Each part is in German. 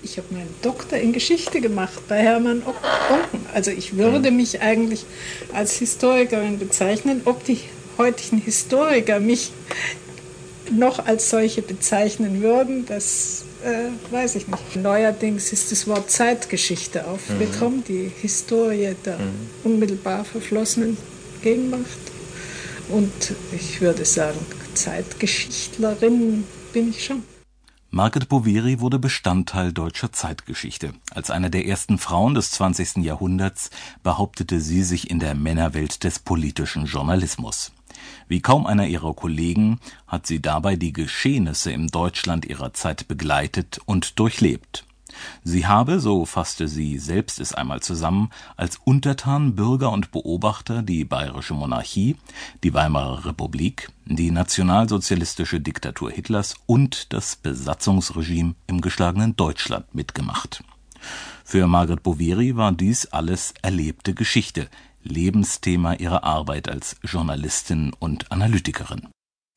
Ich habe meinen Doktor in Geschichte gemacht bei Hermann Onken. Also ich würde mich eigentlich als Historikerin bezeichnen. Ob die heutigen Historiker mich noch als solche bezeichnen würden, das äh, weiß ich nicht. Neuerdings ist das Wort Zeitgeschichte aufgekommen, mhm. die Historie der mhm. unmittelbar verflossenen Gegenwart. Und ich würde sagen, Zeitgeschichtlerin bin ich schon. Margaret Boveri wurde Bestandteil deutscher Zeitgeschichte. Als eine der ersten Frauen des 20. Jahrhunderts behauptete sie sich in der Männerwelt des politischen Journalismus. Wie kaum einer ihrer Kollegen hat sie dabei die Geschehnisse im Deutschland ihrer Zeit begleitet und durchlebt. Sie habe, so fasste sie selbst es einmal zusammen, als Untertan, Bürger und Beobachter die bayerische Monarchie, die Weimarer Republik, die nationalsozialistische Diktatur Hitlers und das Besatzungsregime im geschlagenen Deutschland mitgemacht. Für Margaret Boveri war dies alles erlebte Geschichte, Lebensthema ihrer Arbeit als Journalistin und Analytikerin.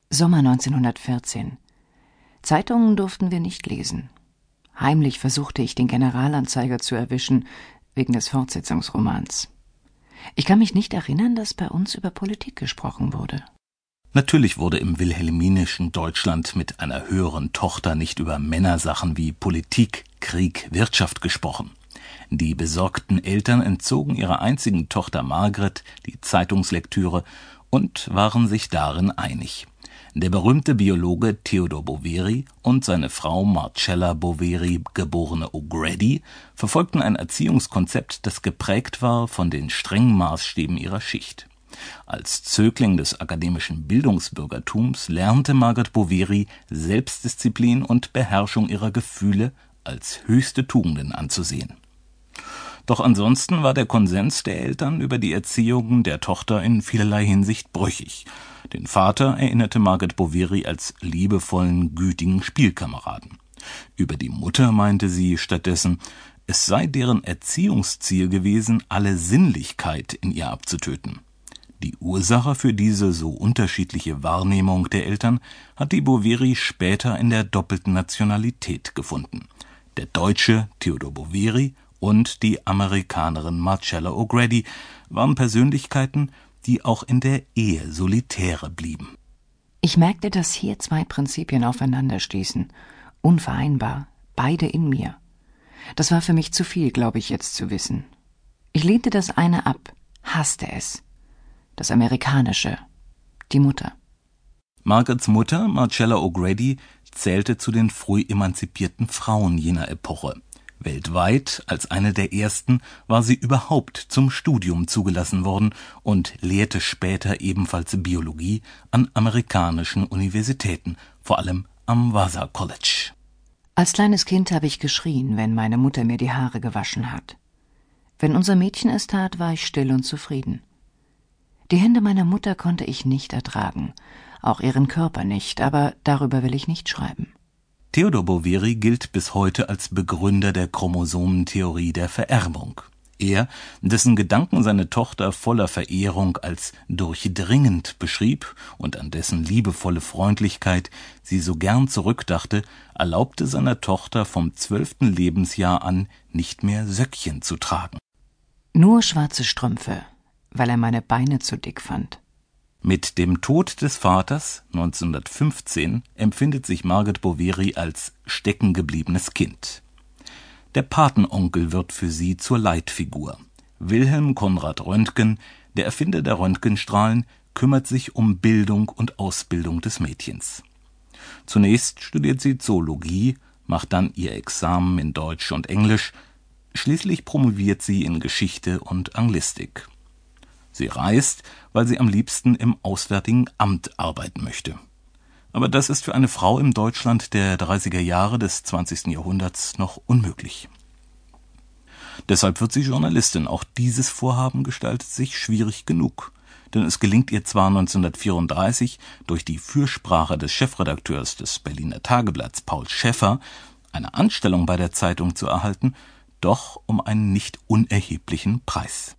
Sommer 1914. Zeitungen durften wir nicht lesen. Heimlich versuchte ich, den Generalanzeiger zu erwischen, wegen des Fortsetzungsromans. Ich kann mich nicht erinnern, dass bei uns über Politik gesprochen wurde. Natürlich wurde im wilhelminischen Deutschland mit einer höheren Tochter nicht über Männersachen wie Politik, Krieg, Wirtschaft gesprochen. Die besorgten Eltern entzogen ihrer einzigen Tochter Margret die Zeitungslektüre und waren sich darin einig. Der berühmte Biologe Theodor Boveri und seine Frau Marcella Boveri, geborene O'Grady, verfolgten ein Erziehungskonzept, das geprägt war von den strengen Maßstäben ihrer Schicht. Als Zögling des akademischen Bildungsbürgertums lernte Margaret Boveri Selbstdisziplin und Beherrschung ihrer Gefühle als höchste Tugenden anzusehen. Doch ansonsten war der Konsens der Eltern über die Erziehung der Tochter in vielerlei Hinsicht brüchig. Den Vater erinnerte Margaret Boveri als liebevollen, gütigen Spielkameraden. Über die Mutter meinte sie stattdessen, es sei deren Erziehungsziel gewesen, alle Sinnlichkeit in ihr abzutöten. Die Ursache für diese so unterschiedliche Wahrnehmung der Eltern hat die Boveri später in der doppelten Nationalität gefunden. Der Deutsche Theodor Boveri und die Amerikanerin Marcella O'Grady waren Persönlichkeiten, die auch in der Ehe Solitäre blieben. Ich merkte, dass hier zwei Prinzipien aufeinanderstießen. Unvereinbar, beide in mir. Das war für mich zu viel, glaube ich jetzt zu wissen. Ich lehnte das eine ab, hasste es. Das Amerikanische, die Mutter. Margarets Mutter, Marcella O'Grady, zählte zu den früh emanzipierten Frauen jener Epoche. Weltweit als eine der ersten war sie überhaupt zum Studium zugelassen worden und lehrte später ebenfalls Biologie an amerikanischen Universitäten, vor allem am Vassar College. Als kleines Kind habe ich geschrien, wenn meine Mutter mir die Haare gewaschen hat. Wenn unser Mädchen es tat, war ich still und zufrieden. Die Hände meiner Mutter konnte ich nicht ertragen, auch ihren Körper nicht, aber darüber will ich nicht schreiben. Theodor Boveri gilt bis heute als Begründer der Chromosomentheorie der Vererbung. Er, dessen Gedanken seine Tochter voller Verehrung als durchdringend beschrieb und an dessen liebevolle Freundlichkeit sie so gern zurückdachte, erlaubte seiner Tochter vom zwölften Lebensjahr an nicht mehr Söckchen zu tragen. Nur schwarze Strümpfe, weil er meine Beine zu dick fand. Mit dem Tod des Vaters 1915 empfindet sich Margaret Boveri als steckengebliebenes Kind. Der Patenonkel wird für sie zur Leitfigur. Wilhelm Konrad Röntgen, der Erfinder der Röntgenstrahlen, kümmert sich um Bildung und Ausbildung des Mädchens. Zunächst studiert sie Zoologie, macht dann ihr Examen in Deutsch und Englisch, schließlich promoviert sie in Geschichte und Anglistik. Sie reist, weil sie am liebsten im Auswärtigen Amt arbeiten möchte. Aber das ist für eine Frau im Deutschland der 30er Jahre des 20. Jahrhunderts noch unmöglich. Deshalb wird sie Journalistin. Auch dieses Vorhaben gestaltet sich schwierig genug. Denn es gelingt ihr zwar 1934 durch die Fürsprache des Chefredakteurs des Berliner Tageblatts Paul Schäffer eine Anstellung bei der Zeitung zu erhalten, doch um einen nicht unerheblichen Preis.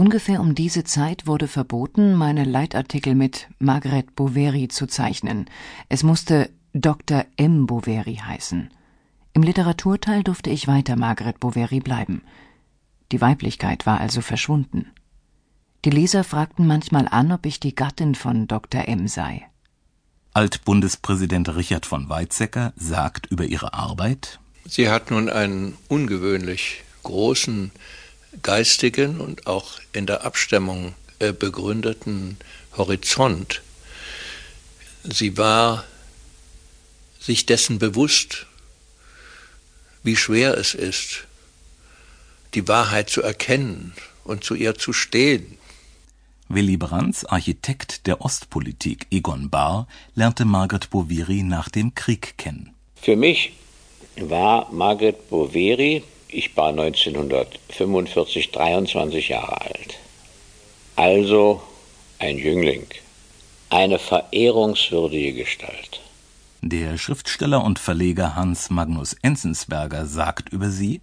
Ungefähr um diese Zeit wurde verboten, meine Leitartikel mit Margret Boveri zu zeichnen. Es musste Dr. M. Boveri heißen. Im Literaturteil durfte ich weiter Margaret Bovary bleiben. Die Weiblichkeit war also verschwunden. Die Leser fragten manchmal an, ob ich die Gattin von Dr. M sei. Altbundespräsident Richard von Weizsäcker sagt über ihre Arbeit Sie hat nun einen ungewöhnlich großen geistigen und auch in der Abstimmung äh, begründeten Horizont. Sie war sich dessen bewusst, wie schwer es ist, die Wahrheit zu erkennen und zu ihr zu stehen. Willy Brandts Architekt der Ostpolitik Egon Bahr lernte Margaret Bovary nach dem Krieg kennen. Für mich war Margaret Bovary, ich war 1945 23 Jahre alt, also ein Jüngling, eine verehrungswürdige Gestalt. Der Schriftsteller und Verleger Hans Magnus Enzensberger sagt über sie,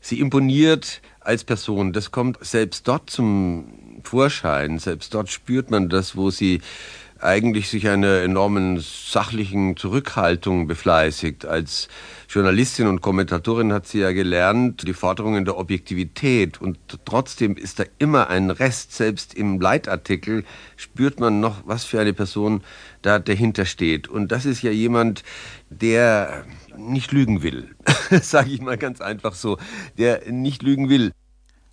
Sie imponiert als Person, das kommt selbst dort zum Vorschein, selbst dort spürt man das, wo sie eigentlich sich einer enormen sachlichen Zurückhaltung befleißigt. Als Journalistin und Kommentatorin hat sie ja gelernt, die Forderungen der Objektivität. Und trotzdem ist da immer ein Rest. Selbst im Leitartikel spürt man noch, was für eine Person da dahinter steht. Und das ist ja jemand, der nicht lügen will. Sage ich mal ganz einfach so. Der nicht lügen will.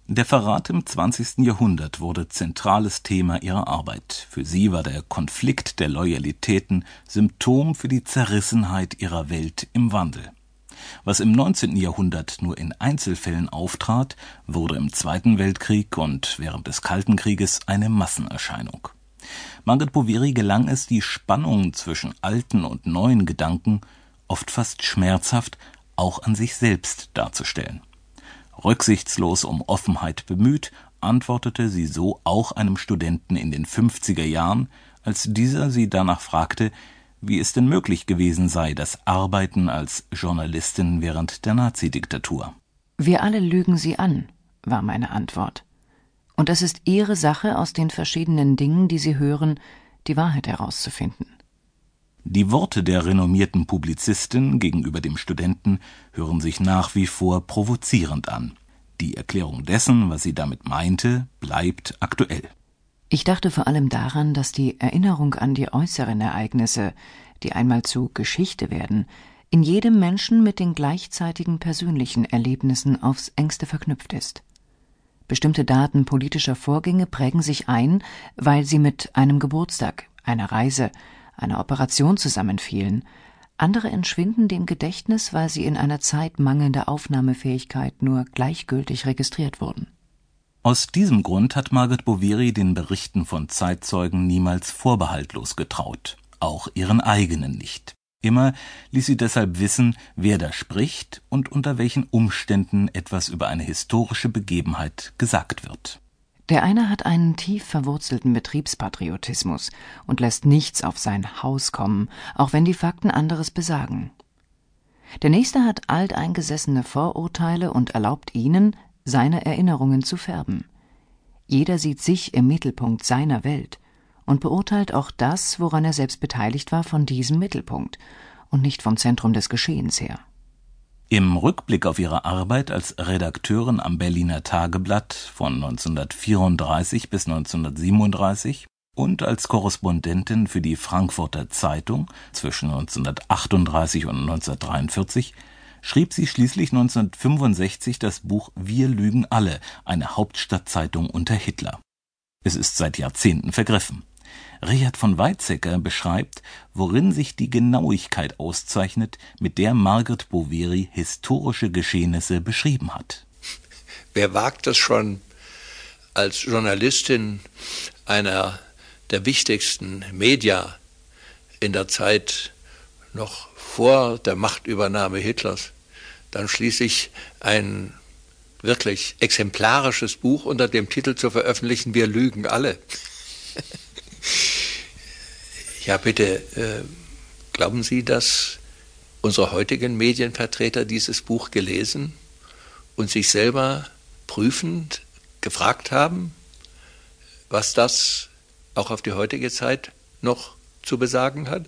Der Verrat im 20. Jahrhundert wurde zentrales Thema ihrer Arbeit. Für sie war der Konflikt der Loyalitäten Symptom für die Zerrissenheit ihrer Welt im Wandel. Was im 19. Jahrhundert nur in Einzelfällen auftrat, wurde im Zweiten Weltkrieg und während des Kalten Krieges eine Massenerscheinung. Margaret Bovary gelang es, die Spannung zwischen alten und neuen Gedanken, oft fast schmerzhaft, auch an sich selbst darzustellen. Rücksichtslos um Offenheit bemüht, antwortete sie so auch einem Studenten in den 50er Jahren, als dieser sie danach fragte, wie es denn möglich gewesen sei, das Arbeiten als Journalistin während der Nazidiktatur. Wir alle lügen sie an, war meine Antwort. Und es ist ihre Sache, aus den verschiedenen Dingen, die sie hören, die Wahrheit herauszufinden. Die Worte der renommierten Publizistin gegenüber dem Studenten hören sich nach wie vor provozierend an. Die Erklärung dessen, was sie damit meinte, bleibt aktuell. Ich dachte vor allem daran, dass die Erinnerung an die äußeren Ereignisse, die einmal zu Geschichte werden, in jedem Menschen mit den gleichzeitigen persönlichen Erlebnissen aufs engste verknüpft ist. Bestimmte Daten politischer Vorgänge prägen sich ein, weil sie mit einem Geburtstag, einer Reise, einer Operation zusammenfielen, andere entschwinden dem Gedächtnis, weil sie in einer Zeit mangelnder Aufnahmefähigkeit nur gleichgültig registriert wurden. Aus diesem Grund hat Margaret Boveri den Berichten von Zeitzeugen niemals vorbehaltlos getraut, auch ihren eigenen nicht. Immer ließ sie deshalb wissen, wer da spricht und unter welchen Umständen etwas über eine historische Begebenheit gesagt wird. Der eine hat einen tief verwurzelten Betriebspatriotismus und lässt nichts auf sein Haus kommen, auch wenn die Fakten anderes besagen. Der nächste hat alteingesessene Vorurteile und erlaubt ihnen, seine Erinnerungen zu färben. Jeder sieht sich im Mittelpunkt seiner Welt und beurteilt auch das, woran er selbst beteiligt war, von diesem Mittelpunkt und nicht vom Zentrum des Geschehens her. Im Rückblick auf ihre Arbeit als Redakteurin am Berliner Tageblatt von 1934 bis 1937 und als Korrespondentin für die Frankfurter Zeitung zwischen 1938 und 1943 schrieb sie schließlich 1965 das Buch Wir lügen alle, eine Hauptstadtzeitung unter Hitler. Es ist seit Jahrzehnten vergriffen. Richard von Weizsäcker beschreibt, worin sich die Genauigkeit auszeichnet, mit der Margaret Boveri historische Geschehnisse beschrieben hat. Wer wagt es schon, als Journalistin einer der wichtigsten Media in der Zeit noch vor der Machtübernahme Hitlers, dann schließlich ein wirklich exemplarisches Buch unter dem Titel zu veröffentlichen, Wir lügen alle. Ja, bitte, äh, glauben Sie, dass unsere heutigen Medienvertreter dieses Buch gelesen und sich selber prüfend gefragt haben, was das auch auf die heutige Zeit noch zu besagen hat?